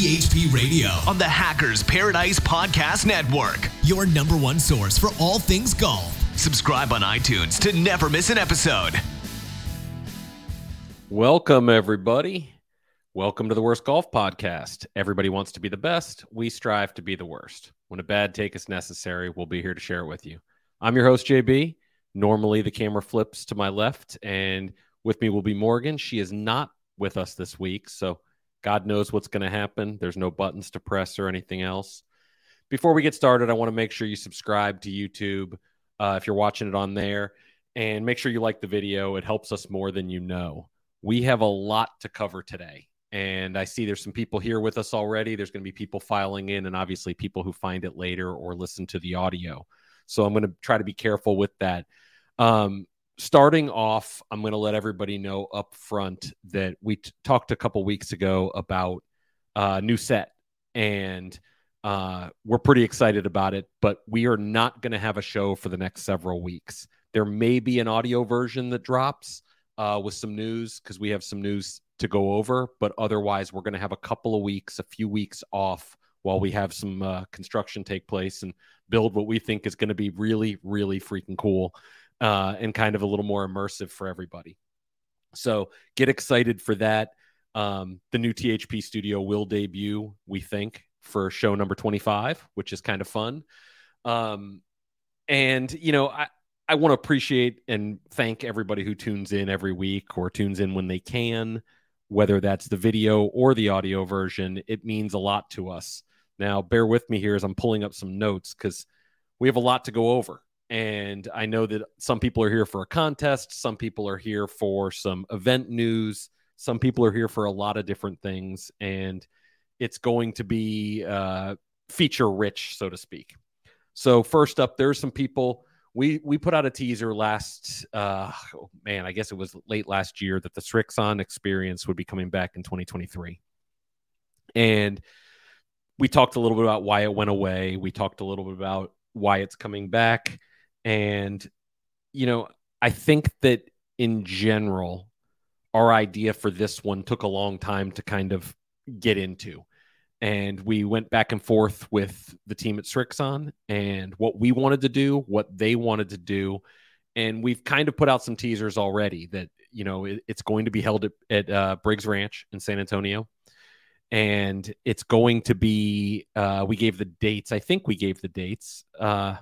THP Radio on the Hackers Paradise Podcast Network. Your number one source for all things golf. Subscribe on iTunes to never miss an episode. Welcome, everybody. Welcome to the Worst Golf Podcast. Everybody wants to be the best. We strive to be the worst. When a bad take is necessary, we'll be here to share it with you. I'm your host, JB. Normally, the camera flips to my left, and with me will be Morgan. She is not with us this week, so God knows what's going to happen. There's no buttons to press or anything else. Before we get started, I want to make sure you subscribe to YouTube uh, if you're watching it on there, and make sure you like the video. It helps us more than you know. We have a lot to cover today. And I see there's some people here with us already. There's going to be people filing in, and obviously people who find it later or listen to the audio. So I'm going to try to be careful with that. Um, starting off, I'm going to let everybody know up front that we t- talked a couple weeks ago about a uh, new set, and uh, we're pretty excited about it. But we are not going to have a show for the next several weeks. There may be an audio version that drops uh, with some news because we have some news to go over. But otherwise, we're going to have a couple of weeks, a few weeks off while we have some uh, construction take place and build what we think is going to be really, really freaking cool uh, and kind of a little more immersive for everybody. So get excited for that. Um, the new THP studio will debut, we think, for show number 25, which is kind of fun. Um, and, you know, I, I want to appreciate and thank everybody who tunes in every week or tunes in when they can, whether that's the video or the audio version. It means a lot to us. Now, bear with me here as I'm pulling up some notes because we have a lot to go over. And I know that some people are here for a contest, some people are here for some event news, some people are here for a lot of different things. And it's going to be uh, feature rich, so to speak. So, first up, there's some people. We, we put out a teaser last uh, oh, man I guess it was late last year that the Srixon experience would be coming back in 2023, and we talked a little bit about why it went away. We talked a little bit about why it's coming back and, you know, I think that in general, our idea for this one took a long time to kind of get into. And we went back and forth with the team at Srixon and what we wanted to do, what they wanted to do. And we've kind of put out some teasers already that, you know, it, it's going to be held at, at uh, Briggs Ranch in San Antonio. And it's going to be, uh, we gave the dates. I think we gave the dates. Uh,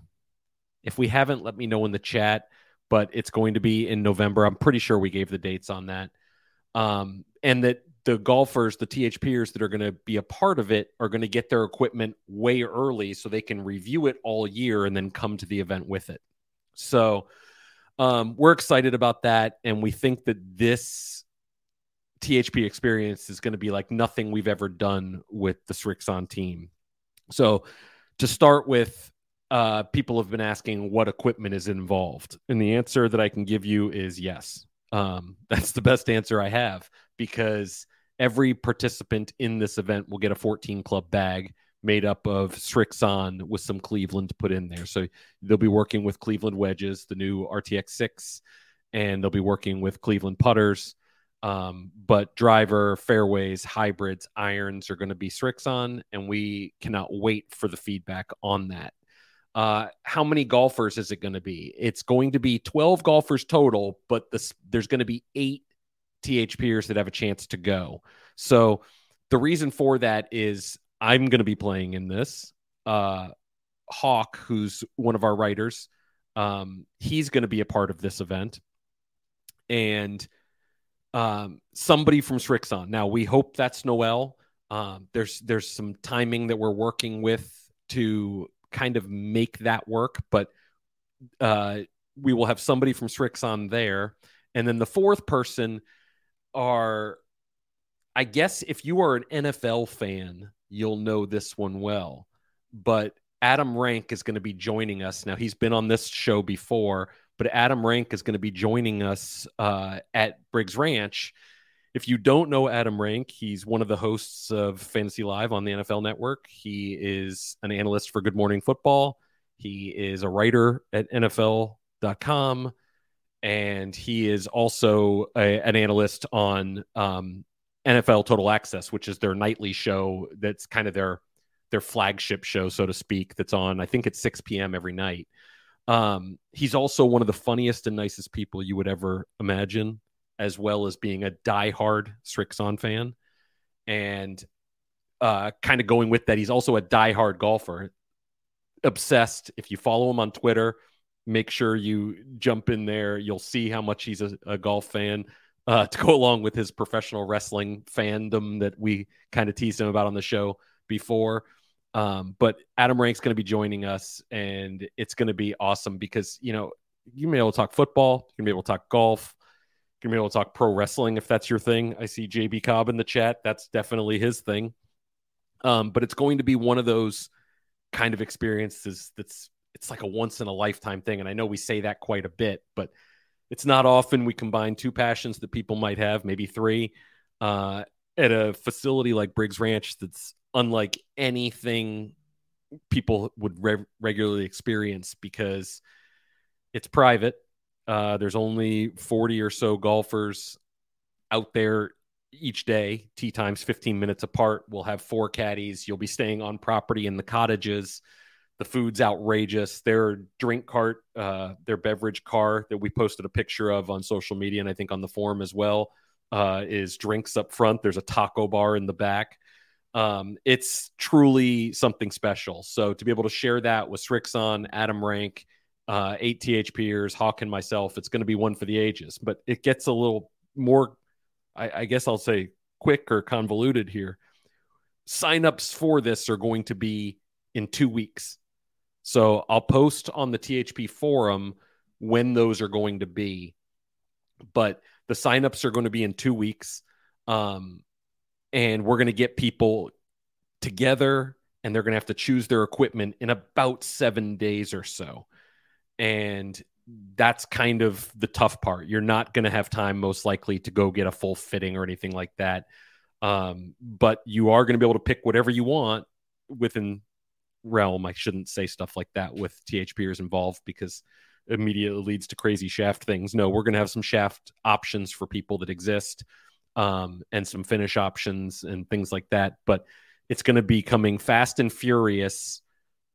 if we haven't, let me know in the chat. But it's going to be in November. I'm pretty sure we gave the dates on that. Um, and that the golfers, the THPers that are going to be a part of it, are going to get their equipment way early so they can review it all year and then come to the event with it. So um, we're excited about that. And we think that this THP experience is going to be like nothing we've ever done with the Srixon team. So to start with, uh, people have been asking what equipment is involved. And the answer that I can give you is yes. Um, that's the best answer I have because every participant in this event will get a 14 club bag made up of Srixon with some Cleveland put in there. So they'll be working with Cleveland wedges, the new RTX 6, and they'll be working with Cleveland putters. Um, but driver, fairways, hybrids, irons are going to be Srixon, and we cannot wait for the feedback on that. Uh, how many golfers is it going to be? It's going to be 12 golfers total, but this, there's going to be eight THPers that have a chance to go. So the reason for that is I'm going to be playing in this. Uh, Hawk, who's one of our writers, um, he's going to be a part of this event. And um, somebody from Srixon. Now we hope that's Noel. Um, there's there's some timing that we're working with to kind of make that work, but uh, we will have somebody from Srixon there. And then the fourth person are, I guess, if you are an NFL fan, you'll know this one well. But Adam Rank is going to be joining us. Now, he's been on this show before, but Adam Rank is going to be joining us uh, at Briggs Ranch. If you don't know Adam Rank, he's one of the hosts of Fantasy Live on the NFL Network. He is an analyst for Good Morning Football. He is a writer at NFL.com. And he is also a, an analyst on um, NFL Total Access, which is their nightly show. That's kind of their their flagship show, so to speak. That's on. I think it's 6 p.m. every night. Um, he's also one of the funniest and nicest people you would ever imagine, as well as being a diehard Srixon fan. And uh, kind of going with that, he's also a diehard golfer, obsessed. If you follow him on Twitter, make sure you jump in there. You'll see how much he's a, a golf fan. Uh, to go along with his professional wrestling fandom that we kind of teased him about on the show before. Um, but Adam Rank's going to be joining us, and it's going to be awesome because you know you may be able to talk football, you can be able to talk golf, can be able to talk pro wrestling if that's your thing. I see JB Cobb in the chat; that's definitely his thing. Um, but it's going to be one of those kind of experiences that's it's like a once in a lifetime thing, and I know we say that quite a bit, but it's not often we combine two passions that people might have, maybe three, uh, at a facility like Briggs Ranch that's unlike anything people would re- regularly experience because it's private. Uh, there's only 40 or so golfers out there each day, tee times 15 minutes apart. We'll have four caddies. You'll be staying on property in the cottages. The food's outrageous. Their drink cart, uh, their beverage car that we posted a picture of on social media and I think on the forum as well, uh, is drinks up front. There's a taco bar in the back um, it's truly something special. So to be able to share that with Srixon, Adam Rank, uh, eight THPers, Hawk, and myself, it's going to be one for the ages. But it gets a little more, I, I guess I'll say, quick or convoluted here. Signups for this are going to be in two weeks. So I'll post on the THP forum when those are going to be. But the signups are going to be in two weeks. Um, and we're going to get people together and they're going to have to choose their equipment in about seven days or so. And that's kind of the tough part. You're not going to have time, most likely, to go get a full fitting or anything like that. Um, but you are going to be able to pick whatever you want within realm. I shouldn't say stuff like that with THPers involved because immediately leads to crazy shaft things. No, we're going to have some shaft options for people that exist um, and some finish options and things like that. But it's going to be coming fast and furious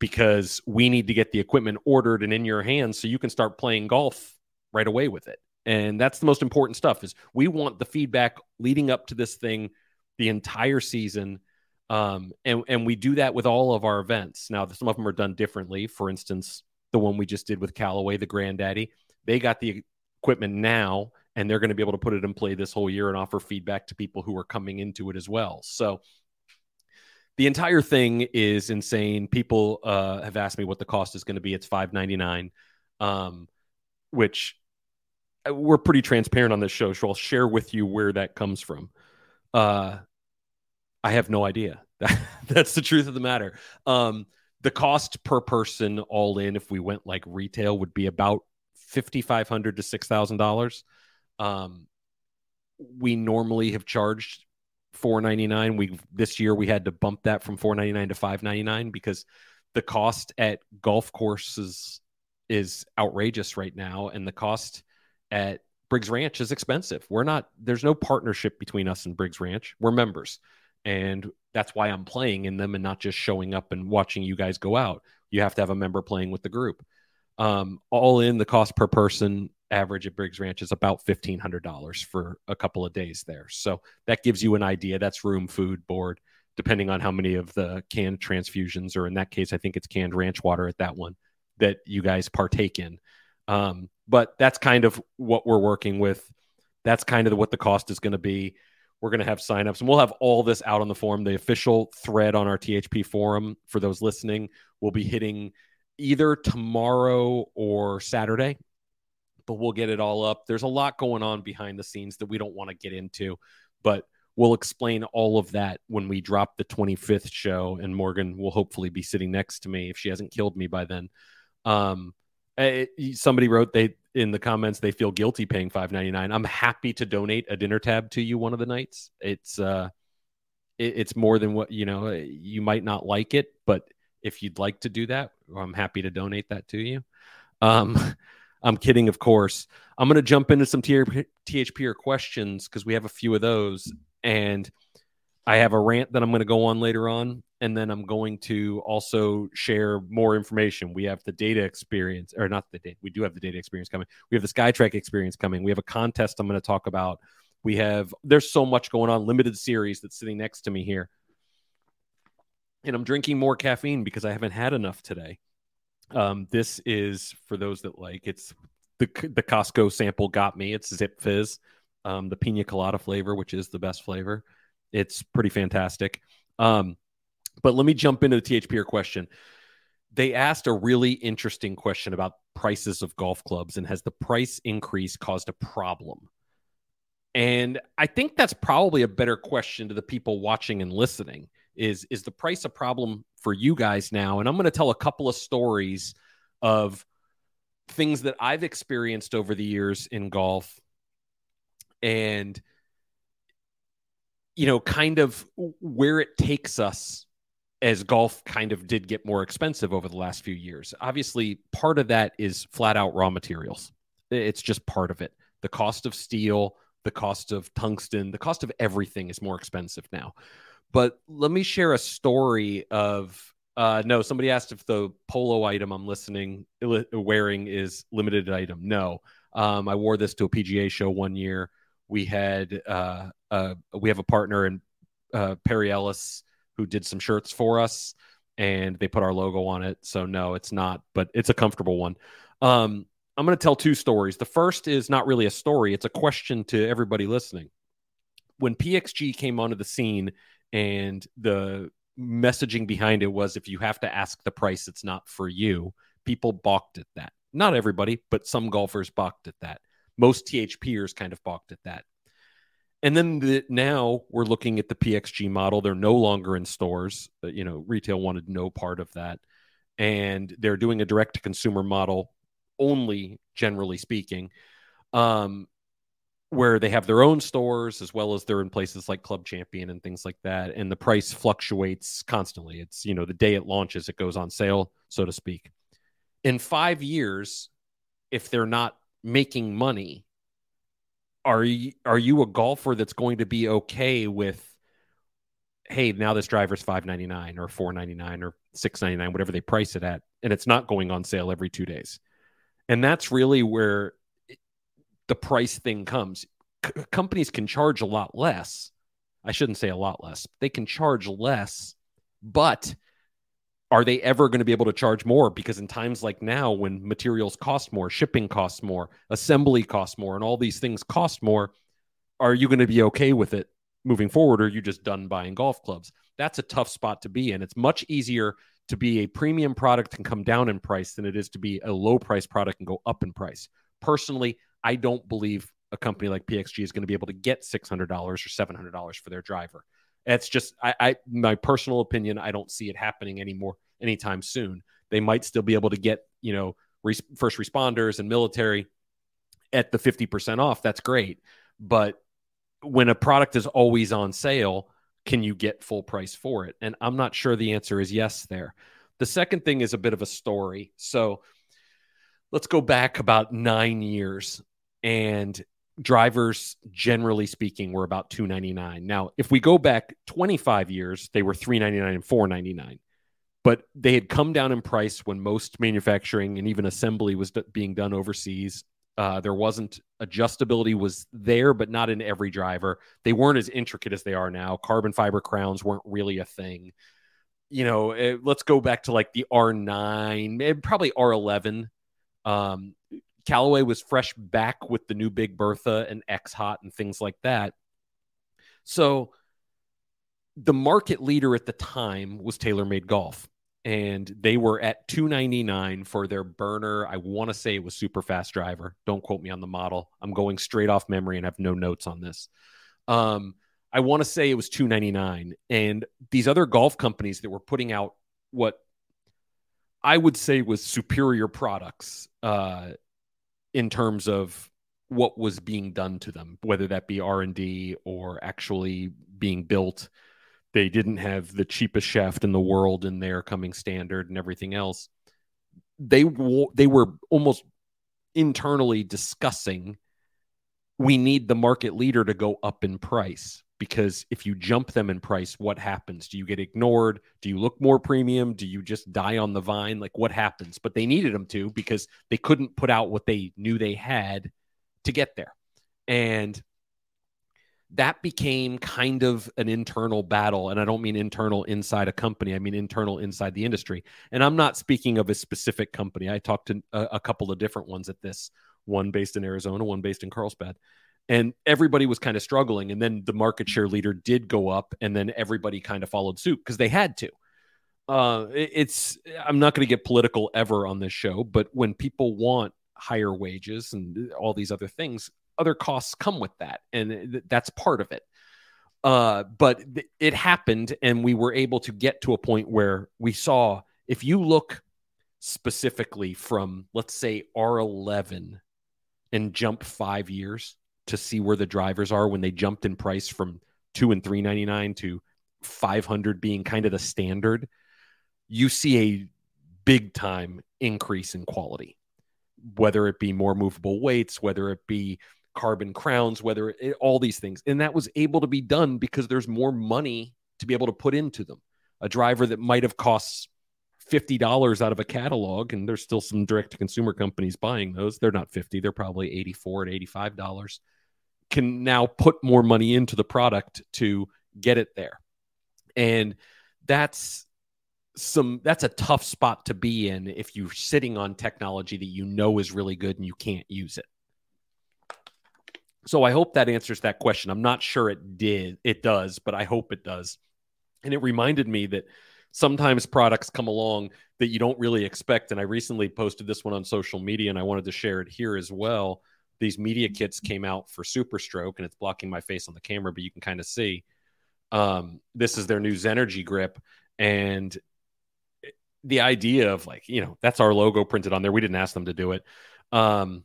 because we need to get the equipment ordered and in your hands so you can start playing golf right away with it. And that's the most important stuff is we want the feedback leading up to this thing the entire season. Um, and, and we do that with all of our events. Now, some of them are done differently. For instance, the one we just did with Callaway, the granddaddy, they got the equipment now and they're going to be able to put it in play this whole year and offer feedback to people who are coming into it as well. So the entire thing is insane. People uh, have asked me what the cost is going to be. It's five ninety nine, um, which uh, we're pretty transparent on this show. So I'll share with you where that comes from. Uh, I have no idea. That's the truth of the matter. Um, the cost per person all in, if we went like retail, would be about fifty five hundred to six thousand dollars. Um, we normally have charged 499 we this year we had to bump that from 499 to 599 because the cost at golf courses is outrageous right now and the cost at Briggs Ranch is expensive. We're not there's no partnership between us and Briggs Ranch. We're members. And that's why I'm playing in them and not just showing up and watching you guys go out. You have to have a member playing with the group. Um, all in the cost per person average at Briggs Ranch is about $1,500 for a couple of days there. So that gives you an idea. That's room, food, board, depending on how many of the canned transfusions, or in that case, I think it's canned ranch water at that one that you guys partake in. Um, but that's kind of what we're working with. That's kind of what the cost is going to be. We're going to have signups and we'll have all this out on the forum. The official thread on our THP forum for those listening will be hitting either tomorrow or Saturday but we'll get it all up. There's a lot going on behind the scenes that we don't want to get into, but we'll explain all of that when we drop the 25th show. And Morgan will hopefully be sitting next to me if she hasn't killed me by then. Um, it, eh, somebody wrote they in the comments they feel guilty paying 5.99. I'm happy to donate a dinner tab to you one of the nights. It's uh, it, it's more than what you know. You might not like it, but if you'd like to do that, I'm happy to donate that to you. Um, I'm kidding, of course. I'm going to jump into some THPer questions because we have a few of those. and I have a rant that I'm going to go on later on, and then I'm going to also share more information. We have the data experience, or not the data. We do have the data experience coming. We have the SkyTrak experience coming. We have a contest I'm going to talk about. We have there's so much going on. Limited series that's sitting next to me here, and I'm drinking more caffeine because I haven't had enough today. Um, this is for those that like it's the the Costco sample got me. It's Zipfizz, um, the pina colada flavor, which is the best flavor. It's pretty fantastic. Um, but let me jump into the THPer question. They asked a really interesting question about prices of golf clubs and has the price increase caused a problem? And I think that's probably a better question to the people watching and listening is is the price a problem for you guys now? And I'm going to tell a couple of stories of things that I've experienced over the years in golf and you know, kind of where it takes us as golf kind of did get more expensive over the last few years. Obviously, part of that is flat out raw materials. It's just part of it. The cost of steel, the cost of tungsten, the cost of everything is more expensive now. But let me share a story of uh, no, somebody asked if the polo item I'm listening wearing is limited item. No, um, I wore this to a PGA show one year. We had uh, uh, we have a partner in uh, Perry Ellis who did some shirts for us, and they put our logo on it. So no, it's not, but it's a comfortable one. Um, I'm going to tell two stories. The first is not really a story; it's a question to everybody listening. When PXG came onto the scene, and the messaging behind it was if you have to ask the price, it's not for you. People balked at that. Not everybody, but some golfers balked at that. Most THPers kind of balked at that. And then the, now we're looking at the PXG model. They're no longer in stores. Uh, you know, retail wanted no part of that. And they're doing a direct to consumer model only, generally speaking. Um, where they have their own stores as well as they're in places like Club Champion and things like that. And the price fluctuates constantly. It's, you know, the day it launches, it goes on sale, so to speak. In five years, if they're not making money, are you are you a golfer that's going to be okay with hey now this driver's 599 or 499 or 699 whatever they price it at and it's not going on sale every two days and that's really where the price thing comes. C- companies can charge a lot less. I shouldn't say a lot less. They can charge less, but are they ever going to be able to charge more? Because in times like now, when materials cost more, shipping costs more, assembly costs more, and all these things cost more, are you going to be okay with it moving forward? Or are you just done buying golf clubs? That's a tough spot to be in. It's much easier to be a premium product and come down in price than it is to be a low price product and go up in price. Personally, I don't believe a company like PXG is going to be able to get $600 or $700 for their driver. That's just, I, I, my personal opinion, I don't see it happening anymore anytime soon. They might still be able to get, you know, res- first responders and military at the 50% off. That's great. But when a product is always on sale, can you get full price for it? And I'm not sure the answer is yes there. The second thing is a bit of a story. So let's go back about nine years and drivers generally speaking were about 299 now if we go back 25 years they were 399 and 499 but they had come down in price when most manufacturing and even assembly was d- being done overseas. Uh, there wasn't adjustability was there but not in every driver. They weren't as intricate as they are now. Carbon fiber crowns weren't really a thing. You know it, let's go back to like the r9 eh, probably r11 um, Callaway was fresh back with the new Big Bertha and X Hot and things like that. So the market leader at the time was TaylorMade Golf. And they were at 299 for their burner. I want to say it was super fast driver. Don't quote me on the model. I'm going straight off memory and have no notes on this. Um, I want to say it was 299. And these other golf companies that were putting out what I would say was superior products uh, in terms of what was being done to them, whether that be R and D or actually being built. They didn't have the cheapest shaft in the world in their coming standard and everything else. They they were almost internally discussing we need the market leader to go up in price because if you jump them in price, what happens? Do you get ignored? Do you look more premium? Do you just die on the vine? Like what happens? But they needed them to because they couldn't put out what they knew they had to get there. And that became kind of an internal battle. And I don't mean internal inside a company, I mean internal inside the industry. And I'm not speaking of a specific company. I talked to a, a couple of different ones at this one based in Arizona, one based in Carlsbad. And everybody was kind of struggling. And then the market share leader did go up, and then everybody kind of followed suit because they had to. Uh, it's, I'm not going to get political ever on this show, but when people want higher wages and all these other things, other costs come with that, and that's part of it. Uh, but it happened, and we were able to get to a point where we saw if you look specifically from let's say R11 and jump five years to see where the drivers are when they jumped in price from two and three ninety nine to 500 being kind of the standard, you see a big time increase in quality, whether it be more movable weights, whether it be carbon crowns, whether it, all these things. And that was able to be done because there's more money to be able to put into them. A driver that might have cost $50 out of a catalog, and there's still some direct to consumer companies buying those. They're not 50, they're probably 84 and $85, can now put more money into the product to get it there. And that's some that's a tough spot to be in if you're sitting on technology that you know is really good and you can't use it. So I hope that answers that question. I'm not sure it did, it does, but I hope it does. And it reminded me that sometimes products come along that you don't really expect. And I recently posted this one on social media and I wanted to share it here as well. These media kits came out for Super Stroke and it's blocking my face on the camera, but you can kind of see. Um, this is their new Zenergy grip. And the idea of like, you know, that's our logo printed on there. We didn't ask them to do it. Um,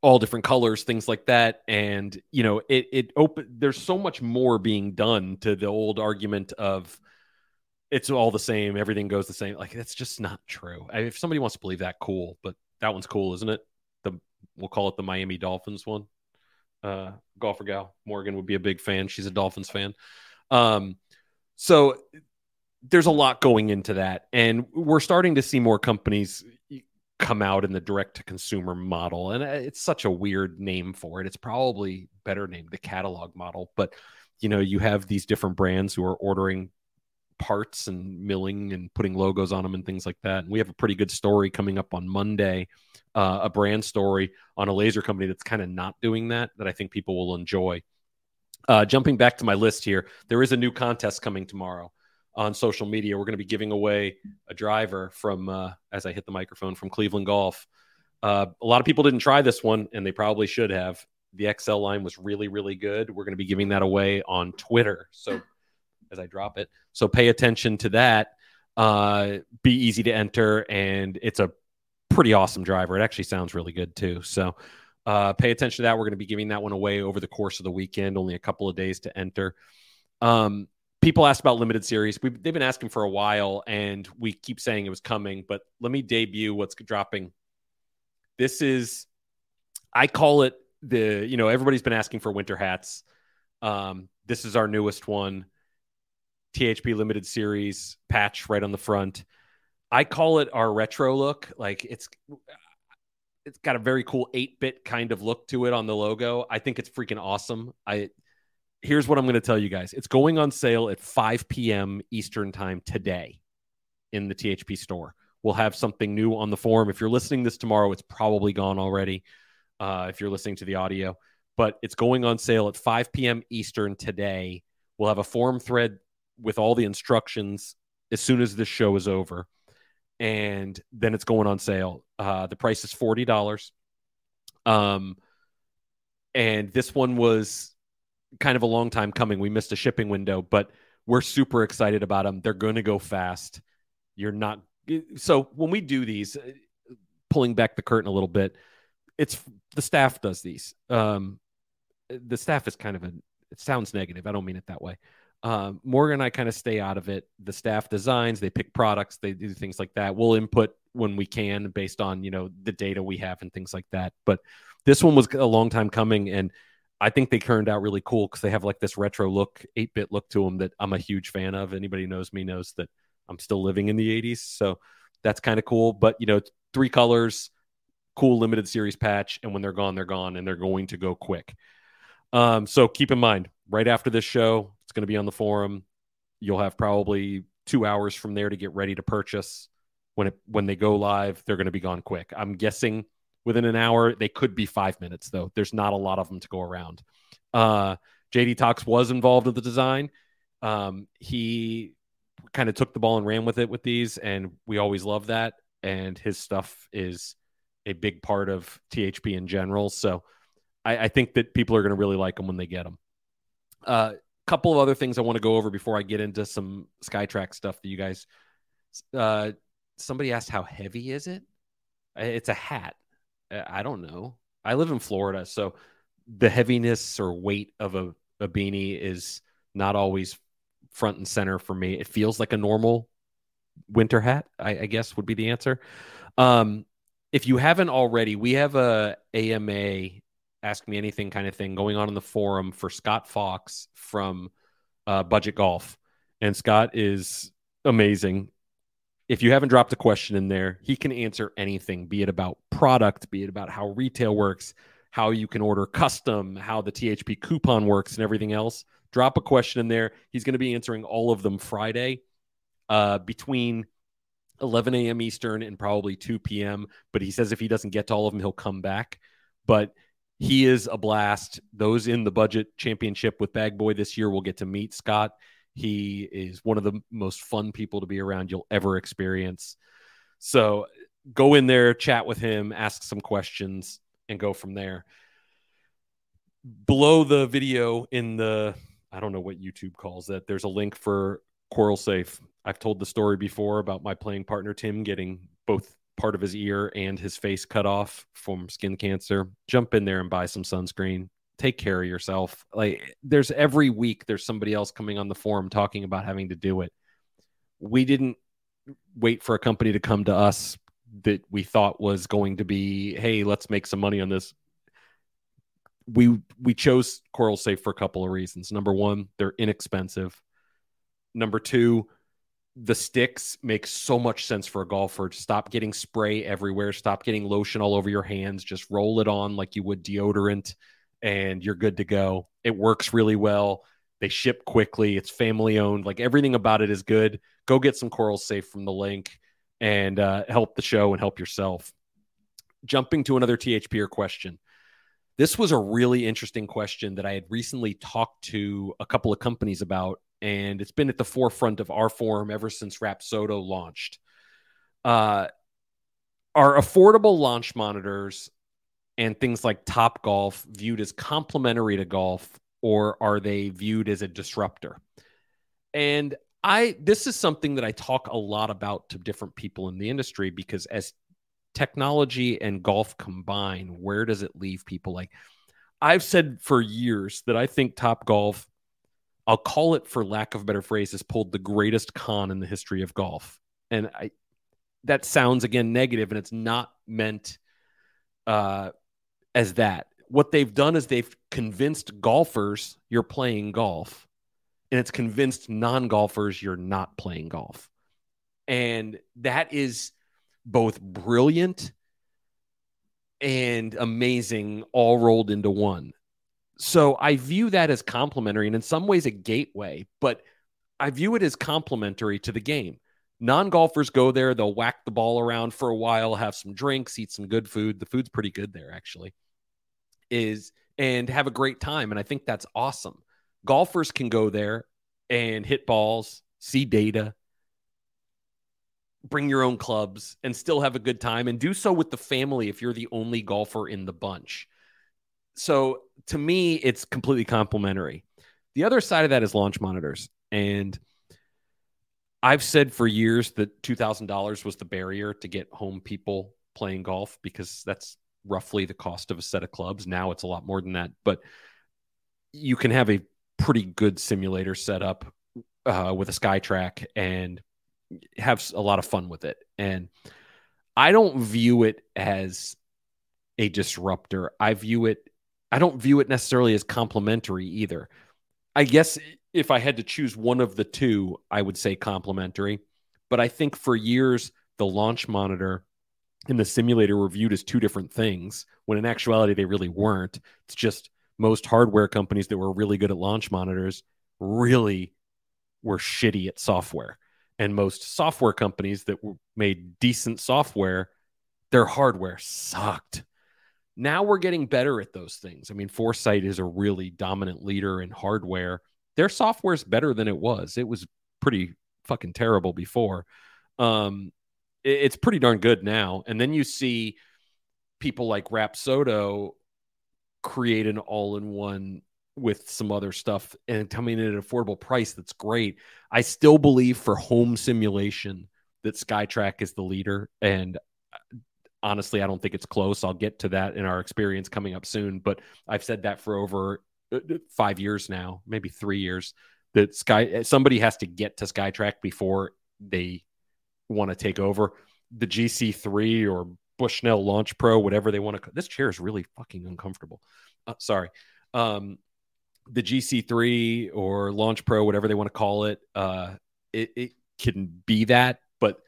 all different colors, things like that. And you know, it it open. There's so much more being done to the old argument of it's all the same, everything goes the same. Like that's just not true. I, if somebody wants to believe that, cool. But that one's cool, isn't it? The we'll call it the Miami Dolphins one. Uh, golfer gal Morgan would be a big fan. She's a Dolphins fan. Um, so there's a lot going into that, and we're starting to see more companies come out in the direct to consumer model and uh, it's such a weird name for it it's probably better named the catalog model but you know you have these different brands who are ordering parts and milling and putting logos on them and things like that and we have a pretty good story coming up on monday uh, a brand story on a laser company that's kind of not doing that that i think people will enjoy uh, jumping back to my list here there is a new contest coming tomorrow on social media. We're going to be giving away a driver from, uh, as I hit the microphone, from Cleveland Golf. Uh, a lot of people didn't try this one, and they probably should have. The XL line was really, really good. We're going to be giving that away on Twitter. So, as I drop it, so pay attention to that. Uh, be easy to enter, and it's a pretty awesome driver. It actually sounds really good too. So, uh, pay attention to that. We're going to be giving that one away over the course of the weekend. Only a couple of days to enter. Um, people asked about limited series. We've, they've been asking for a while, and we keep saying it was coming. But let me debut what's dropping. This is, I call it the. You know, everybody's been asking for winter hats. Um, this is our newest one, THP limited series patch right on the front. I call it our retro look. Like it's it's got a very cool 8-bit kind of look to it on the logo. I think it's freaking awesome. I here's what I'm going to tell you guys. It's going on sale at 5 p.m. Eastern time today in the THP store. We'll have something new on the forum. If you're listening this tomorrow, it's probably gone already. Uh, if you're listening to the audio, but it's going on sale at 5 p.m. Eastern today. We'll have a forum thread with all the instructions as soon as this show is over, and then it's going on sale. Uh, the price is forty dollars. Um, and this one was kind of a long time coming. We missed a shipping window, but we're super excited about them. They're going to go fast. You're not so when we do these, uh, pulling back the curtain a little bit, it's the staff does these. Um, the staff is kind of a. It sounds negative. I don't mean it that way. Um, Morgan and I kind of stay out of it. The staff designs, they pick products, they do things like that. We'll input when we can based on you know the data we have and things like that. But this one was a long time coming, and I think they turned out really cool because they have like this retro look, 8 bit look to them that I'm a huge fan of. Anybody knows me knows that I'm still living in the 80s. So that's kind of cool. But, you know, three colors, cool limited series patch. And when they're gone, they're gone and they're going to go quick. Um, so keep in mind, right after this show, it's going to be on the forum. You'll have probably two hours from there to get ready to purchase. When it when they go live, they're going to be gone quick. I'm guessing within an hour. They could be five minutes though. There's not a lot of them to go around. Uh, JD Talks was involved in the design. Um, he kind of took the ball and ran with it with these, and we always love that. And his stuff is a big part of THP in general. So I, I think that people are going to really like them when they get them. A uh, couple of other things I want to go over before I get into some SkyTrak stuff that you guys. Uh, somebody asked how heavy is it? It's a hat. I don't know. I live in Florida, so the heaviness or weight of a, a beanie is not always front and center for me. It feels like a normal winter hat, I, I guess would be the answer. Um, if you haven't already, we have a AMA ask me anything kind of thing going on in the forum for Scott Fox from uh, Budget Golf, and Scott is amazing. If you haven't dropped a question in there, he can answer anything, be it about product, be it about how retail works, how you can order custom, how the THP coupon works, and everything else. Drop a question in there. He's going to be answering all of them Friday uh, between 11 a.m. Eastern and probably 2 p.m. But he says if he doesn't get to all of them, he'll come back. But he is a blast. Those in the budget championship with Bag Boy this year will get to meet Scott. He is one of the most fun people to be around you'll ever experience. So go in there, chat with him, ask some questions, and go from there. Below the video in the, I don't know what YouTube calls that, there's a link for Coral Safe. I've told the story before about my playing partner, Tim, getting both part of his ear and his face cut off from skin cancer. Jump in there and buy some sunscreen. Take care of yourself. Like there's every week there's somebody else coming on the forum talking about having to do it. We didn't wait for a company to come to us that we thought was going to be, hey, let's make some money on this. We we chose Coral Safe for a couple of reasons. Number one, they're inexpensive. Number two, the sticks make so much sense for a golfer. Stop getting spray everywhere. Stop getting lotion all over your hands. Just roll it on like you would deodorant, and you're good to go. It works really well. They ship quickly. It's family owned. Like everything about it is good. Go get some Coral Safe from the link and uh, help the show and help yourself. Jumping to another THPer question. This was a really interesting question that I had recently talked to a couple of companies about and it's been at the forefront of our forum ever since Rapsodo launched. Uh, are affordable launch monitors and things like Top Golf viewed as complementary to golf, or are they viewed as a disruptor? And I this is something that I talk a lot about to different people in the industry because as technology and golf combine, where does it leave people? Like I've said for years that I think Top Golf I'll call it, for lack of a better phrase, has pulled the greatest con in the history of golf. And I, that sounds again negative, and it's not meant uh, as that. What they've done is they've convinced golfers you're playing golf, and it's convinced non golfers you're not playing golf. And that is both brilliant and amazing all rolled into one. So I view that as complementary and in some ways a gateway, but I view it as complementary to the game. Non golfers go there, they'll whack the ball around for a while, have some drinks, eat some good food. The food's pretty good there, actually, is and have a great time. And I think that's awesome. Golfers can go there and hit balls, see data, bring your own clubs, and still have a good time and do so with the family if you're the only golfer in the bunch. So to me, it's completely complementary. The other side of that is launch monitors. And I've said for years that $2,000 was the barrier to get home people playing golf because that's roughly the cost of a set of clubs. Now it's a lot more than that, but you can have a pretty good simulator set up uh, with a SkyTrak and have a lot of fun with it. And I don't view it as a disruptor. I view it I don't view it necessarily as complementary either. I guess if I had to choose one of the two, I would say complementary. But I think for years, the launch monitor and the simulator were viewed as two different things when in actuality, they really weren't. It's just most hardware companies that were really good at launch monitors really were shitty at software. And most software companies that made decent software, their hardware sucked. Now we're getting better at those things. I mean, Foresight is a really dominant leader in hardware. Their software is better than it was. It was pretty fucking terrible before. Um, it, it's pretty darn good now. And then you see people like Rapsodo create an all-in-one with some other stuff and coming in at an affordable price that's great. I still believe for home simulation that SkyTrak is the leader and honestly, I don't think it's close. I'll get to that in our experience coming up soon. But I've said that for over uh, uh, five years now, maybe three years. That Sky somebody has to get to SkyTrak before they want to take over. The GC3 or Bushnell Launch Pro, whatever they want to. This chair is really fucking uncomfortable. Uh, sorry. Um, the GC3 or Launch Pro, whatever they want to call it, uh, it, it can be that, but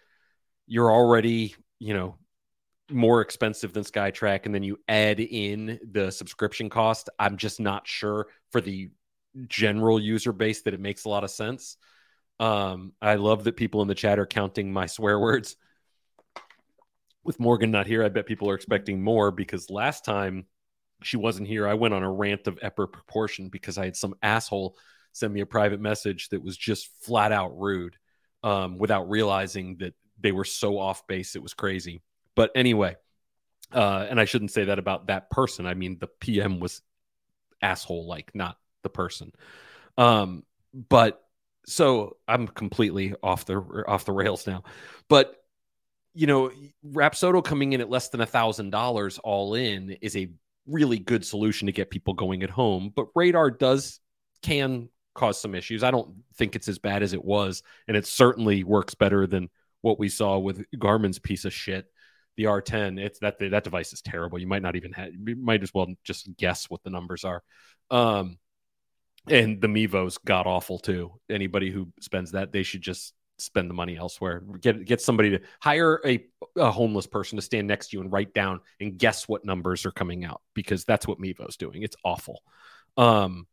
you're already, you know, more expensive than SkyTrak, and then you add in the subscription cost, I'm just not sure for the general user base that it makes a lot of sense. Um, I love that people in the chat are counting my swear words. With Morgan not here, I bet people are expecting more because last time she wasn't here, I went on a rant of epic proportion because I had some asshole send me a private message that was just flat out rude um, without realizing that they were so off base. It was crazy. But anyway, uh, and I shouldn't say that about that person. I mean, the PM was asshole like, not the person. Um, but so I'm completely off the off the rails now. But you know, Rapsodo coming in at less than a thousand dollars all in is a really good solution to get people going at home. But radar does can cause some issues. I don't think it's as bad as it was, and it certainly works better than what we saw with Garmin's piece of shit the R10, it's that that device is terrible. You might not even have, you might as well just guess what the numbers are. Um, and the Mevo's god awful too. Anybody who spends that, they should just spend the money elsewhere. Get get somebody to hire a, a homeless person to stand next to you and write down and guess what numbers are coming out because that's what Mevo's doing. It's awful. Um,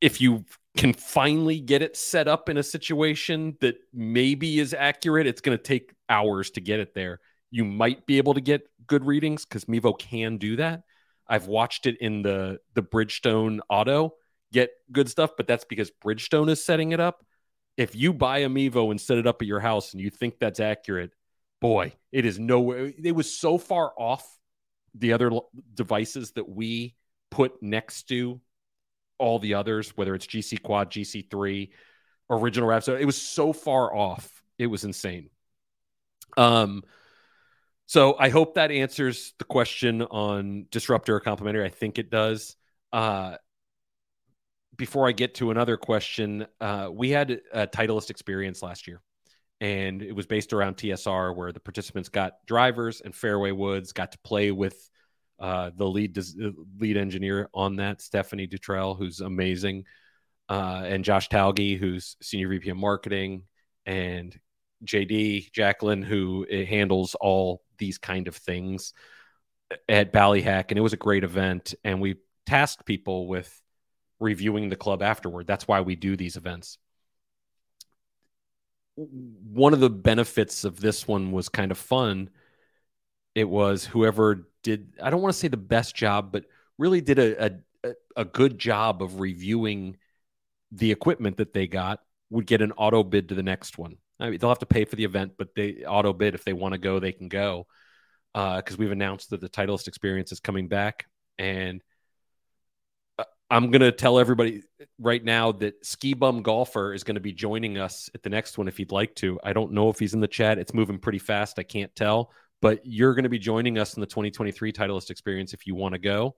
if you can finally get it set up in a situation that maybe is accurate, it's going to take hours to get it there you might be able to get good readings because Mevo can do that. I've watched it in the the Bridgestone Auto get good stuff, but that's because Bridgestone is setting it up. If you buy a Mevo and set it up at your house and you think that's accurate, boy, it is nowhere. It was so far off the other devices that we put next to all the others, whether it's GC Quad, GC3, original Rapsodo. It was so far off. It was insane. Um, so I hope that answers the question on disruptor or complementary. I think it does. Uh, before I get to another question, uh, we had a Titleist experience last year, and it was based around TSR, where the participants got drivers and fairway woods, got to play with uh, the lead lead engineer on that, Stephanie Luttrell, who's amazing, uh, and Josh Talge, who's senior VP of marketing, and JD Jacqueline, who eh, handles all these kind of things eh, at Ballyhack, and it was a great event. And we tasked people with reviewing the club afterward. That's why we do these events. One of the benefits of this one was kind of fun. It was whoever did, I don't want to say the best job, but really did a, a, a good job of reviewing the equipment that they got would get an auto bid to the next one. I mean, they'll have to pay for the event, but they auto bid if they want to go, they can go. Because uh, we've announced that the Titleist experience is coming back, and uh, I'm to tell everybody right now that Ski Bum Golfer is to be joining us at the next one if he'd like to. I don't know if he's in the chat. It's moving pretty fast. I can't tell, but you're to be joining us in the 2023 Titleist experience if you want to go.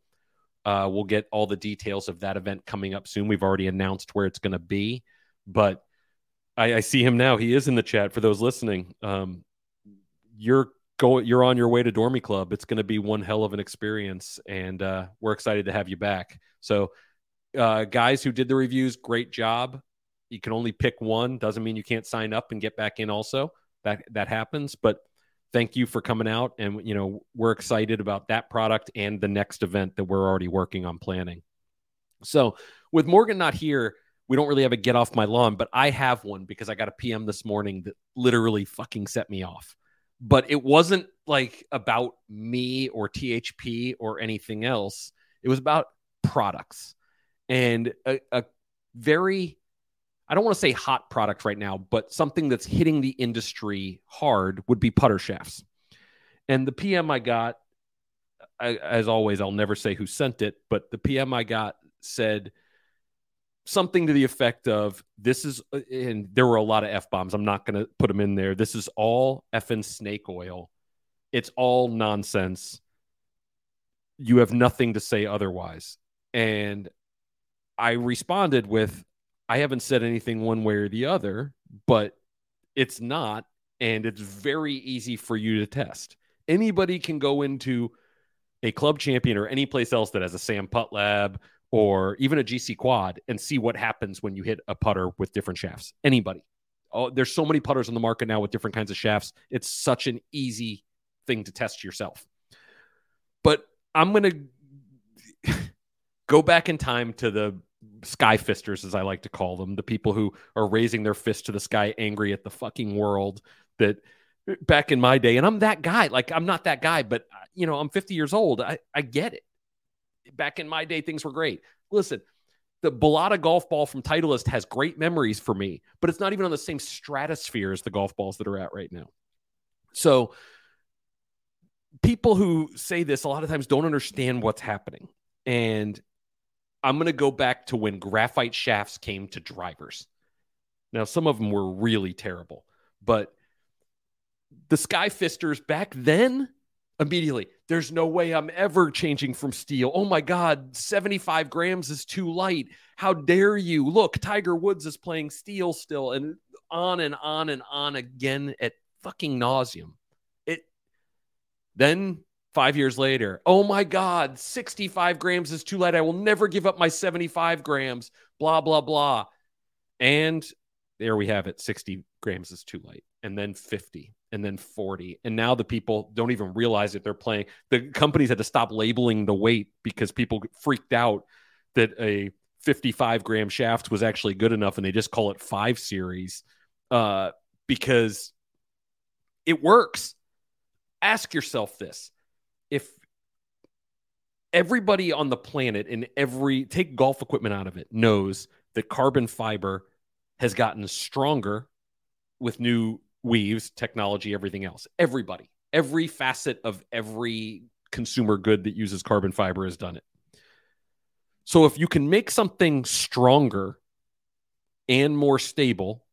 Uh, we'll get all the details of that event coming up soon. We've already announced where it's to be, but I, I, see him now. He is in the chat for those listening. Um, you're going, you're on your way to Dormie Club. It's going to be one hell of an experience, and uh, we're excited to have you back. So, uh, guys who did the reviews, great job. You can only pick one. Doesn't mean you can't sign up and get back in. Also, that that happens, but thank you for coming out and you know we're excited about that product and the next event that we're already working on planning so with morgan not here we don't really have a get off my lawn but i have one because i got a pm this morning that literally fucking set me off. But it wasn't like about me or thp or anything else. It was about products. And a, a very I don't want to say hot product right now, but something that's hitting the industry hard would be putter shafts. And the PM I got, I, as always, I'll never say who sent it, but the PM I got said something to the effect of this is, uh, and there were a lot of F bombs. I'm not going to put them in there. This is all effing snake oil. It's all nonsense. You have nothing to say otherwise. And I responded with, I haven't said anything one way or the other, but it's not. And it's very easy for you to test. Anybody can go into a club champion or any place else that has a SAM PuttLab or even a GCQuad and see what happens when you hit a putter with different shafts. Anybody. Oh, there's so many putters on the market now with different kinds of shafts. It's such an easy thing to test yourself. But I'm going to go back in time to the sky fisters, as I like to call them, the people who are raising their fist to the sky, angry at the fucking world. That back in my day, and I'm that guy. Like I'm not that guy, but you know, I'm 50 years old. I, I get it. Back in my day, things were great. Listen, the Balata golf ball from Titleist has great memories for me, but it's not even on the same stratosphere as the golf balls that are out right now. So people who say this a lot of times don't understand what's happening. And I'm going to go back to when graphite shafts came to drivers. Now, some of them were really terrible, but the Sky Fisters back then, immediately, there's no way I'm ever changing from steel. Oh my God, 75 grams is too light. How dare you? Look, Tiger Woods is playing steel still, and on and on and on again at fucking nauseum. It then Five years later, oh my God, 65 grams is too light. I will never give up my 75 grams, blah, blah, blah. And there we have it 60 grams is too light. And then 50, and then 40. And now the people don't even realize that they're playing. The companies had to stop labeling the weight because people freaked out that a 55 gram shaft was actually good enough and they just call it five series uh, because it works. Ask yourself this if everybody on the planet in every take golf equipment out of it knows that carbon fiber has gotten stronger with new weaves, technology, everything else. Everybody, every facet of every consumer good that uses carbon fiber has done it. So if you can make something stronger and more stable,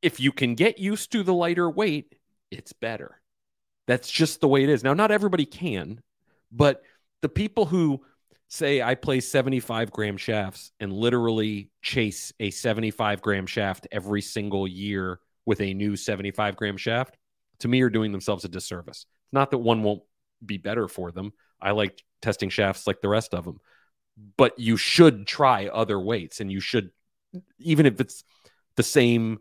if you can get used to the lighter weight, it's better. That's just the way it is. Now, not everybody can, but the people who say I play 75 gram shafts and literally chase a 75 gram shaft every single year with a new 75 gram shaft, to me, are doing themselves a disservice. It's not that one won't be better for them. I like testing shafts like the rest of them, but you should try other weights and you should, even if it's the same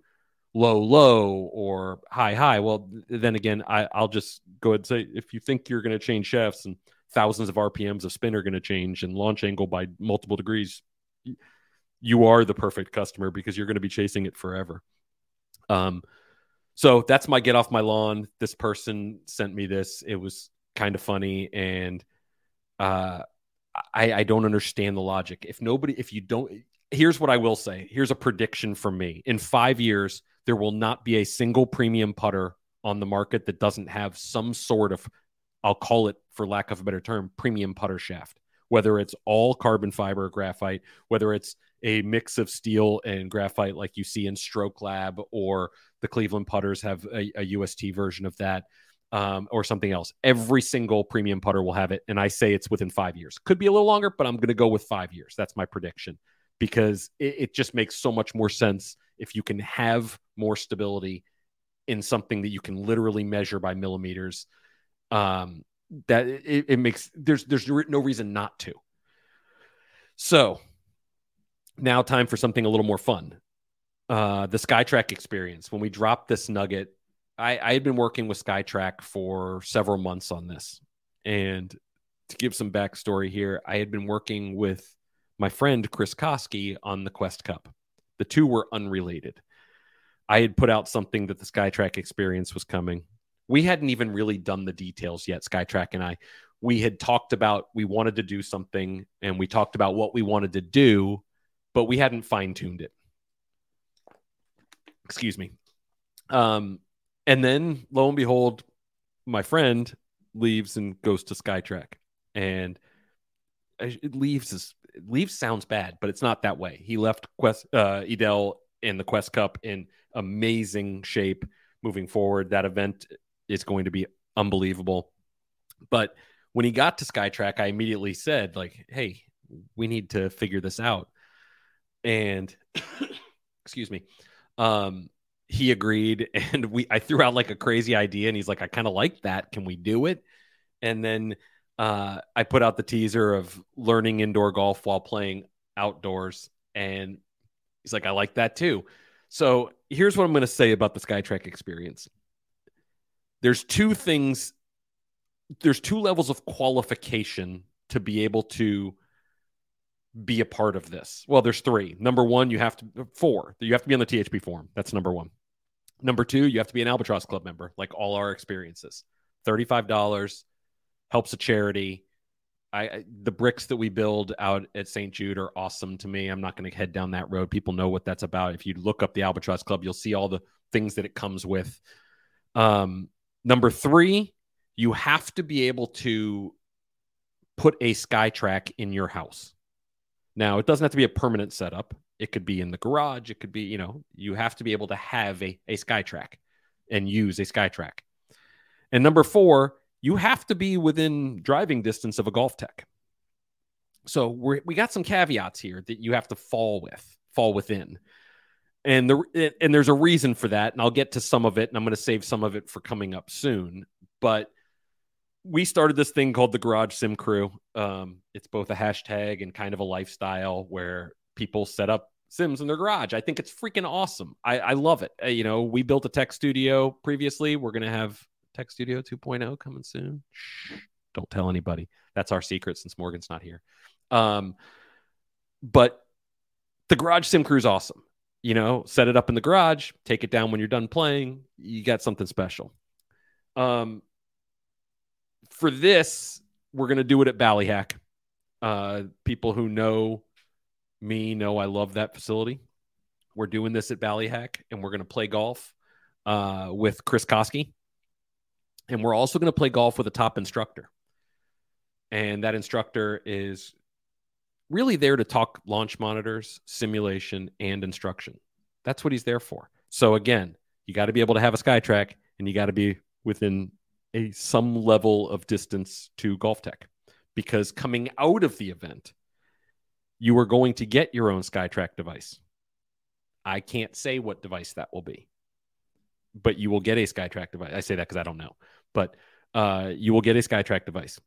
low low or high high well then again I, i'll just go ahead and say if you think you're going to change shafts and thousands of rpms of spin are going to change and launch angle by multiple degrees you are the perfect customer because you're going to be chasing it forever um so that's my get off my lawn this person sent me this it was kind of funny and uh I, I don't understand the logic. If nobody, if you don't, here's what I will say. Here's a prediction from me. In five years, there will not be a single premium putter on the market that doesn't have some sort of, I'll call it for lack of a better term, premium putter shaft. Whether it's all carbon fiber or graphite, whether it's a mix of steel and graphite like you see in Stroke Lab, or the Cleveland putters have a, a UST version of that, um, or something else. Every single premium putter will have it. And I say it's within five years. Could be a little longer, but I'm going to go with five years. That's my prediction because it, it just makes so much more sense if you can have more stability in something that you can literally measure by millimeters, um, that it, it makes there's there's no reason not to. So now time for something a little more fun. Uh, the SkyTrak experience. When we dropped this nugget, I, I had been working with SkyTrak for several months on this. And to give some backstory here, I had been working with my friend Chris Koski on the Quest Cup. The two were unrelated. I had put out something that the SkyTrak experience was coming. We hadn't even really done the details yet, SkyTrak and I. We had talked about we wanted to do something and we talked about what we wanted to do, but we hadn't fine tuned it. Excuse me. Um, and then lo and behold, my friend leaves and goes to SkyTrak. And it leaves is leaves sounds bad, but it's not that way. He left Quest uh, Edel in the Quest Cup in amazing shape moving forward. That event is going to be unbelievable. But when he got to SkyTrak, I immediately said, like, hey, we need to figure this out. And excuse me. Um, he agreed and we I threw out like a crazy idea and he's like, I kind of like that. Can we do it? And then uh, I put out the teaser of learning indoor golf while playing outdoors. And he's like, I like that too. So here's what I'm going to say about the SkyTrak experience. There's two things, there's two levels of qualification to be able to be a part of this. Well, there's three. Number one, you have to, four, you have to be on the THP forum. That's number one. Number two, you have to be an Albatross Club member, like all our experiences. $35 helps a charity. I, I, the bricks that we build out at St. Jude are awesome to me. I'm not going to head down that road. People know what that's about. If you look up the Albatross Club, you'll see all the things that it comes with. Um, number three, you have to be able to put a SkyTrak in your house. Now, it doesn't have to be a permanent setup. It could be in the garage. It could be, you know, you have to be able to have a, a SkyTrak and use a SkyTrak. And number four, you have to be within driving distance of a GolfTEC. So we we got some caveats here that you have to fall with, fall within. And the and there's a reason for that, and I'll get to some of it, and I'm going to save some of it for coming up soon. But we started this thing called the Garage Sim Crew. Um, it's both a hashtag and kind of a lifestyle where people set up sims in their garage. I think it's freaking awesome. I, I love it. Uh, you know, we built a tech studio previously. We're going to have Tech Studio 2.0 coming soon. Shh, don't tell anybody. That's our secret since Morgan's not here. Um, but the Garage Sim Crew is awesome. You know, set it up in the garage, take it down when you're done playing. You got something special. Um, for this, we're going to do it at Ballyhack. Uh, people who know me know I love that facility. We're doing this at Ballyhack, and we're going to play golf uh, with Chris Koski. And we're also going to play golf with a top instructor. And that instructor is really there to talk launch monitors, simulation, and instruction. That's what he's there for. So again, you got to be able to have a SkyTrak and you got to be within a some level of distance to GolfTEC because coming out of the event, you are going to get your own SkyTrak device. I can't say what device that will be, but you will get a SkyTrak device. I say that because I don't know but uh, you will get a SkyTrak device.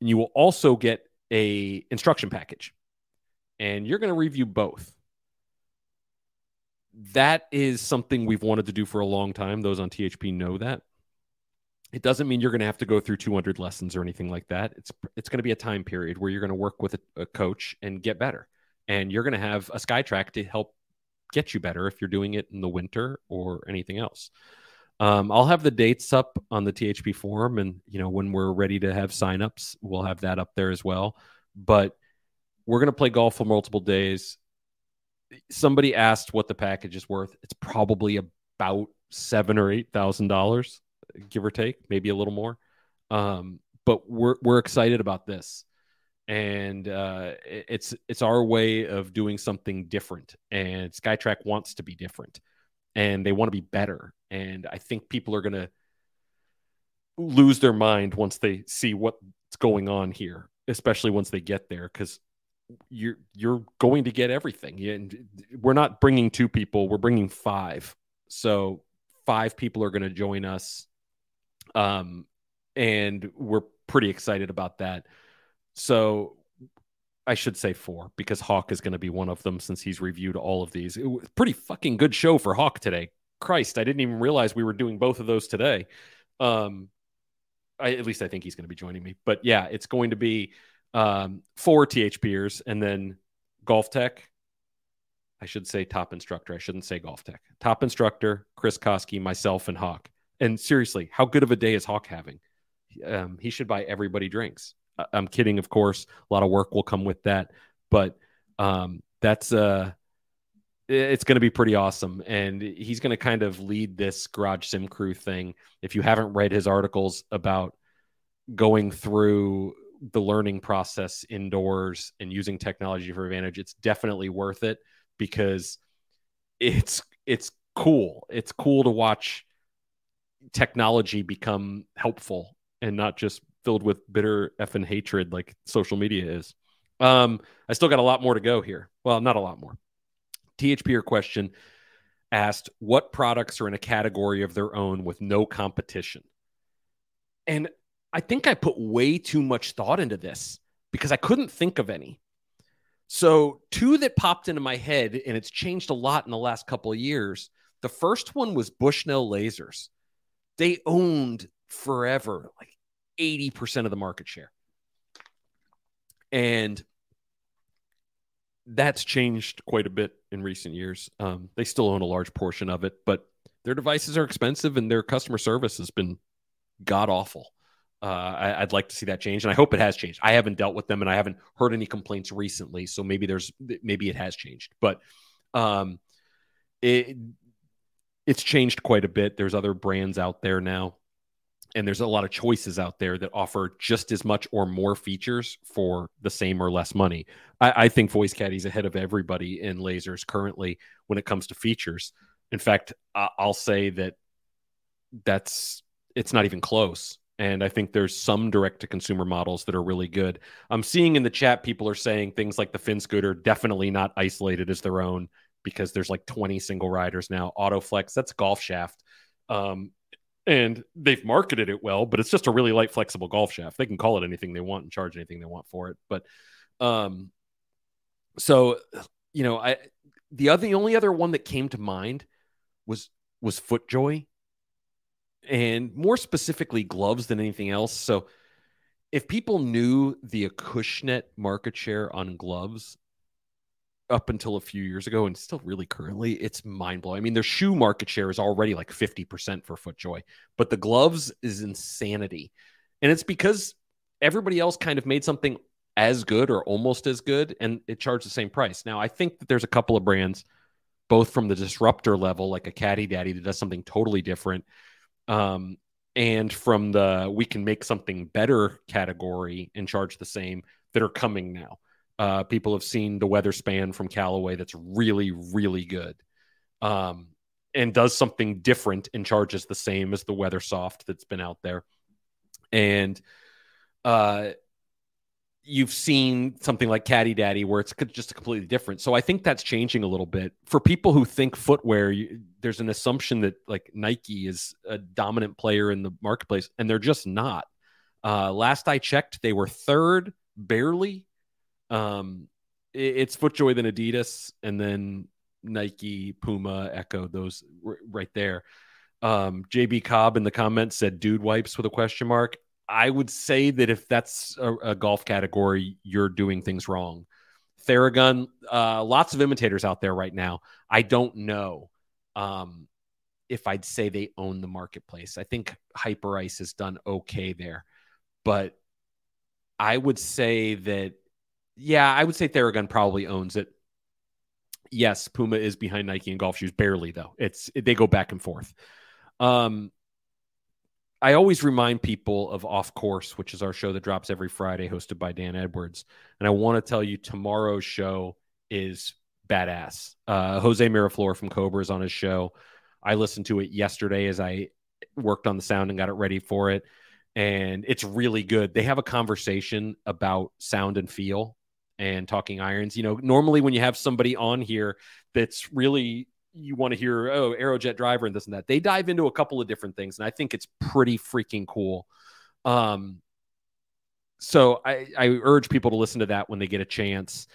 And you will also get a instruction package, and you're going to review both. That is something we've wanted to do for a long time. Those on THP know that. It doesn't mean you're going to have to go through 200 lessons or anything like that. It's it's going to be a time period where you're going to work with a, a coach and get better, and you're going to have a SkyTrak to help get you better if you're doing it in the winter or anything else. Um, I'll have the dates up on the THP forum, and you know when we're ready to have signups, we'll have that up there as well. But we're gonna play golf for multiple days. Somebody asked what the package is worth. It's probably about seven or eight thousand dollars, give or take, maybe a little more. Um, but we're we're excited about this, and uh, it's it's our way of doing something different. And SkyTrak wants to be different and they want to be better. And I think people are going to lose their mind once they see what's going on here, especially once they get there, because you're you're going to get everything. And we're not bringing two people; we're bringing five. So five people are going to join us. Um, and we're pretty excited about that. So I should say four because Hawk is going to be one of them since he's reviewed all of these. It was pretty fucking good show for Hawk today. Christ, I didn't even realize we were doing both of those today. Um, I, at least I think he's going to be joining me. But yeah, it's going to be um, four THPers and then GolfTEC. I should say top instructor. I shouldn't say GolfTEC. Top instructor, Chris Koski, myself, and Hawk. And seriously, how good of a day is Hawk having? Um, he should buy everybody drinks. I'm kidding, of course. A lot of work will come with that, but um, that's uh, it's going to be pretty awesome. And he's going to kind of lead this Garage Sim Crew thing. If you haven't read his articles about going through the learning process indoors and using technology for advantage, it's definitely worth it because it's it's cool. It's cool to watch technology become helpful and not just filled with bitter effing hatred like social media is. Um, I still got a lot more to go here. Well, not a lot more. THP your question asked what products are in a category of their own with no competition. And I think I put way too much thought into this because I couldn't think of any. So, two that popped into my head, and it's changed a lot in the last couple of years. The first one was Bushnell Lasers. They owned forever, like 80% of the market share. And that's changed quite a bit in recent years. Um, they still own a large portion of it, but their devices are expensive and their customer service has been god awful. Uh, I, would like to see that change, and I hope it has changed. I haven't dealt with them, and I haven't heard any complaints recently, so maybe there's maybe it has changed, but um, it it's changed quite a bit. There's other brands out there now and there's a lot of choices out there that offer just as much or more features for the same or less money. I, I think Voice Caddie is ahead of everybody in lasers currently when it comes to features. In fact, I'll say that that's it's not even close. And I think there's some direct to consumer models that are really good. I'm seeing in the chat people are saying things like the Fin Scooter definitely not isolated as their own because there's like 20 single riders now. Autoflex, that's golf shaft. Um, and they've marketed it well, but it's just a really light, flexible golf shaft. They can call it anything they want and charge anything they want for it. But, um, so you know, I the other the only other one that came to mind was was FootJoy, and more specifically gloves than anything else. So, if people knew the Acushnet market share on gloves up until a few years ago and still really currently, it's mind blowing. I mean, their shoe market share is already like 50% for FootJoy, but the gloves is insanity. And it's because everybody else kind of made something as good or almost as good and it charged the same price. Now, I think that there's a couple of brands, both from the disruptor level, like a Caddy Daddy that does something totally different, um, and from the we can make something better category and charge the same that are coming now. Uh, people have seen the Weather Spann from Callaway that's really, really good. Um, and does something different and charges the same as the WeatherSof that's been out there. And uh, you've seen something like Caddy Daddy where it's just completely different. So I think that's changing a little bit for people who think footwear. You, there's an assumption that like Nike is a dominant player in the marketplace, and they're just not. Uh, last I checked, they were third, barely um, it, it's FootJoy then Adidas, and then Nike, Puma, ECCO, those r- right there. Um, JB Cobb in the comments said dude wipes with a question mark. I would say that if that's a, a golf category, you're doing things wrong. Theragun, uh, lots of imitators out there right now. I don't know um, if I'd say they own the marketplace. I think Hyperice has done okay there, but I would say that yeah, I would say Theragun probably owns it. Yes, Puma is behind Nike and golf shoes, barely though. It's they go back and forth. Um, I always remind people of Off Course, which is our show that drops every Friday, hosted by Dan Edwards. And I want to tell you, tomorrow's show is badass. Uh, Jose Miraflor from Cobra is on his show. I listened to it yesterday as I worked on the sound and got it ready for it. And it's really good. They have a conversation about sound and feel and talking irons. You know, normally when you have somebody on here that's really you want to hear oh Aerojet driver and this and that. They dive into a couple of different things, and I think it's pretty freaking cool. Um, so I, I urge people to listen to that when they get a chance.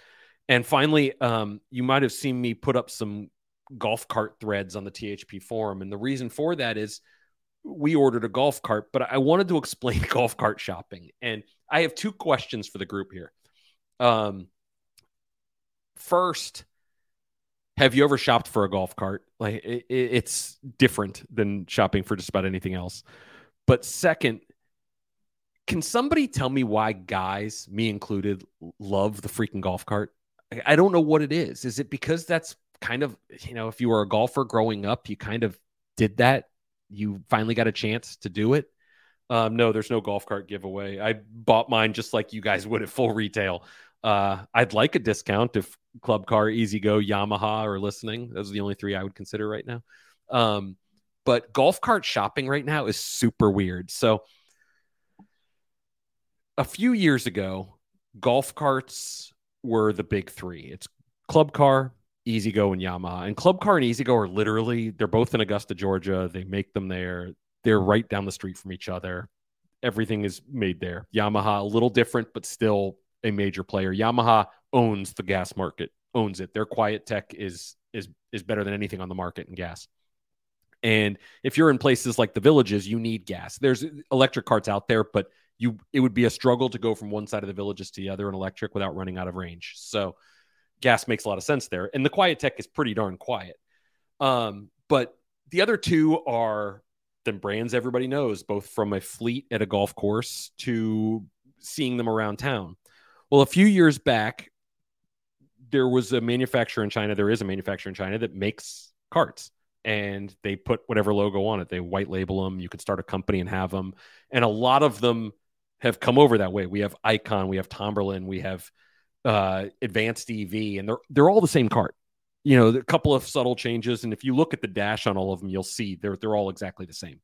And finally, um, you might have seen me put up some golf cart threads on the THP forum, and the reason for that is we ordered a golf cart, but I wanted to explain golf cart shopping, and I have two questions for the group here. Um, first have you ever shopped for a golf cart? Like it, it's different than shopping for just about anything else. But second, can somebody tell me why guys, me included, love the freaking golf cart? I don't know what it is. Is it because that's kind of, you know, if you were a golfer growing up, you kind of did that? You finally got a chance to do it? Um, no, there's no golf cart giveaway. I bought mine just like you guys would at full retail. Uh, I'd like a discount if Club Car, E-Z-GO, Yamaha are listening. Those are the only three I would consider right now. Um, but golf cart shopping right now is super weird. So a few years ago, golf carts were the big three. It's Club Car, E-Z-GO, and Yamaha. And Club Car and E-Z-GO are literally they're both in Augusta, Georgia. They make them there. They're right down the street from each other. Everything is made there. Yamaha a little different, but still a major player. Yamaha owns the gas market, owns it. Their QuieTech is is is better than anything on the market in gas. And if you're in places like the villages, you need gas. There's electric carts out there, but you it would be a struggle to go from one side of the villages to the other in electric without running out of range. So gas makes a lot of sense there. And the QuieTech is pretty darn quiet. Um, but the other two are the brands everybody knows, both from a fleet at a golf course to seeing them around town. Well, a few years back, there was a manufacturer in China. There is a manufacturer in China that makes carts and they put whatever logo on it. They white label them. You could start a company and have them. And a lot of them have come over that way. We have Icon, we have Tomberlin, we have uh, Advanced EV, and they're they're all the same cart. You know, a couple of subtle changes, and if you look at the dash on all of them, you'll see they're they're all exactly the same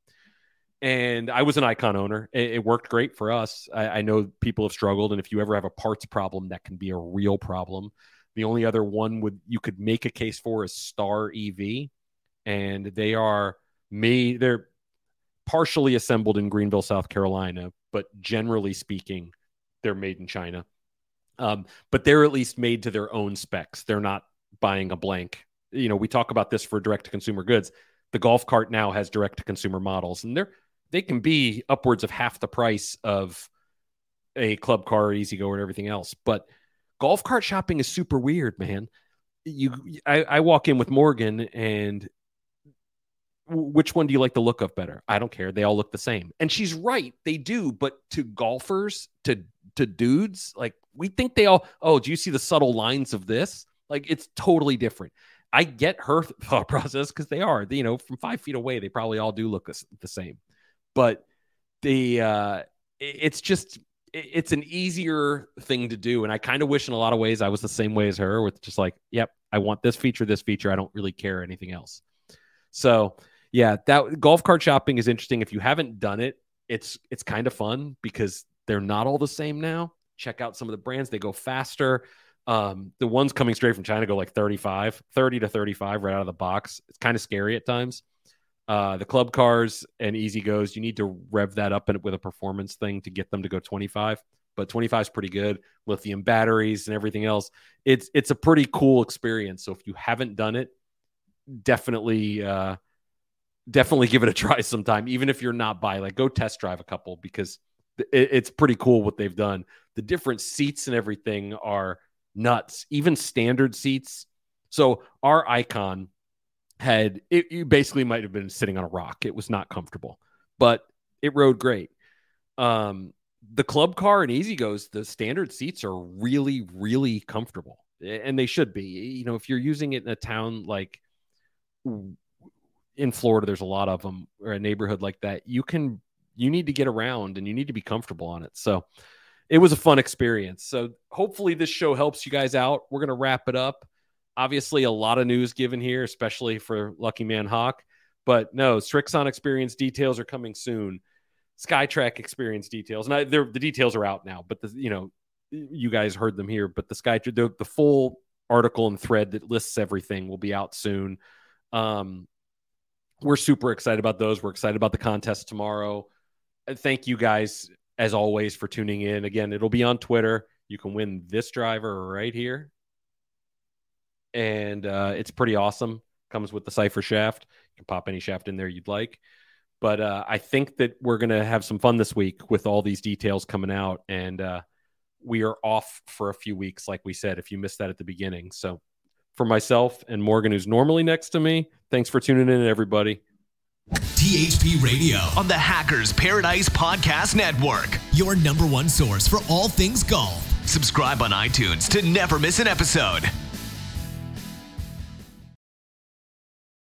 and I was an Icon owner. It, it worked great for us. I, I, know people have struggled, and if you ever have a parts problem, that can be a real problem. The only other one would you could make a case for is Star EV, and they are made. They're partially assembled in Greenville, South Carolina, but generally speaking, they're made in China. Um, but they're at least made to their own specs. They're not buying a blank. You know, we talk about this for direct to consumer goods. The golf cart now has direct to consumer models, and they're they can be upwards of half the price of a club car, E-Z-GO, and everything else. But golf cart shopping is super weird, man. You, I, I walk in with Morgan, and which one do you like the look of better? I don't care. They all look the same. And she's right. They do. But to golfers, to to dudes, like we think they all, oh, do you see the subtle lines of this? Like it's totally different. I get her thought process because they are, you know, from five feet away, they probably all do look the same but the uh, it's just it's an easier thing to do. And i kind of wish in a lot of ways i was the same way as her with just like yep i want this feature this feature. I don't really care anything else. So yeah that golf cart shopping is interesting. If you haven't done it it's it's kind of fun because they're not all the same now. Check out some of the brands. They go faster. Um, the ones coming straight from china go like 35 30 to 35 right out of the box. It's kind of scary at times uh, the club cars and E-Z-GOs, you need to rev that up with a performance thing to get them to go 25. But 25 is pretty good. Lithium batteries and everything else. It's it's a pretty cool experience. So if you haven't done it, definitely uh, definitely give it a try sometime. Even if you're not by, like go test drive a couple because it, it's pretty cool what they've done. The different seats and everything are nuts. Even standard seats. So our icon had it, you basically might have been sitting on a rock. It was not comfortable, but it rode great. Um, the club car and E-Z-GOs, the standard seats are really, really comfortable, and they should be. You know, if you're using it in a town like in Florida, there's a lot of them, or a neighborhood like that. You can, you need to get around, and you need to be comfortable on it. So, it was a fun experience. So, hopefully, this show helps you guys out. We're gonna wrap it up. Obviously, a lot of news given here, especially for Lucky Man Hawk. But no, Srixon experience details are coming soon. SkyTrak experience details, and I, the details are out now. But the you know, you guys heard them here. But the Sky the, the full article and thread that lists everything will be out soon. Um, we're super excited about those. We're excited about the contest tomorrow. Thank you guys, as always, for tuning in. Again, it'll be on Twitter. You can win this driver right here. And uh, it's pretty awesome. Comes with the Cypher shaft. You can pop any shaft in there you'd like. But uh, I think that we're to have some fun this week with all these details coming out. And uh, we are off for a few weeks, like we said, if you missed that at the beginning. So for myself and Morgan, who's normally next to me, thanks for tuning in, everybody. THP Radio, On the Hackers Paradise Podcast Network. your number one source for all things golf. Subscribe on iTunes to never miss an episode.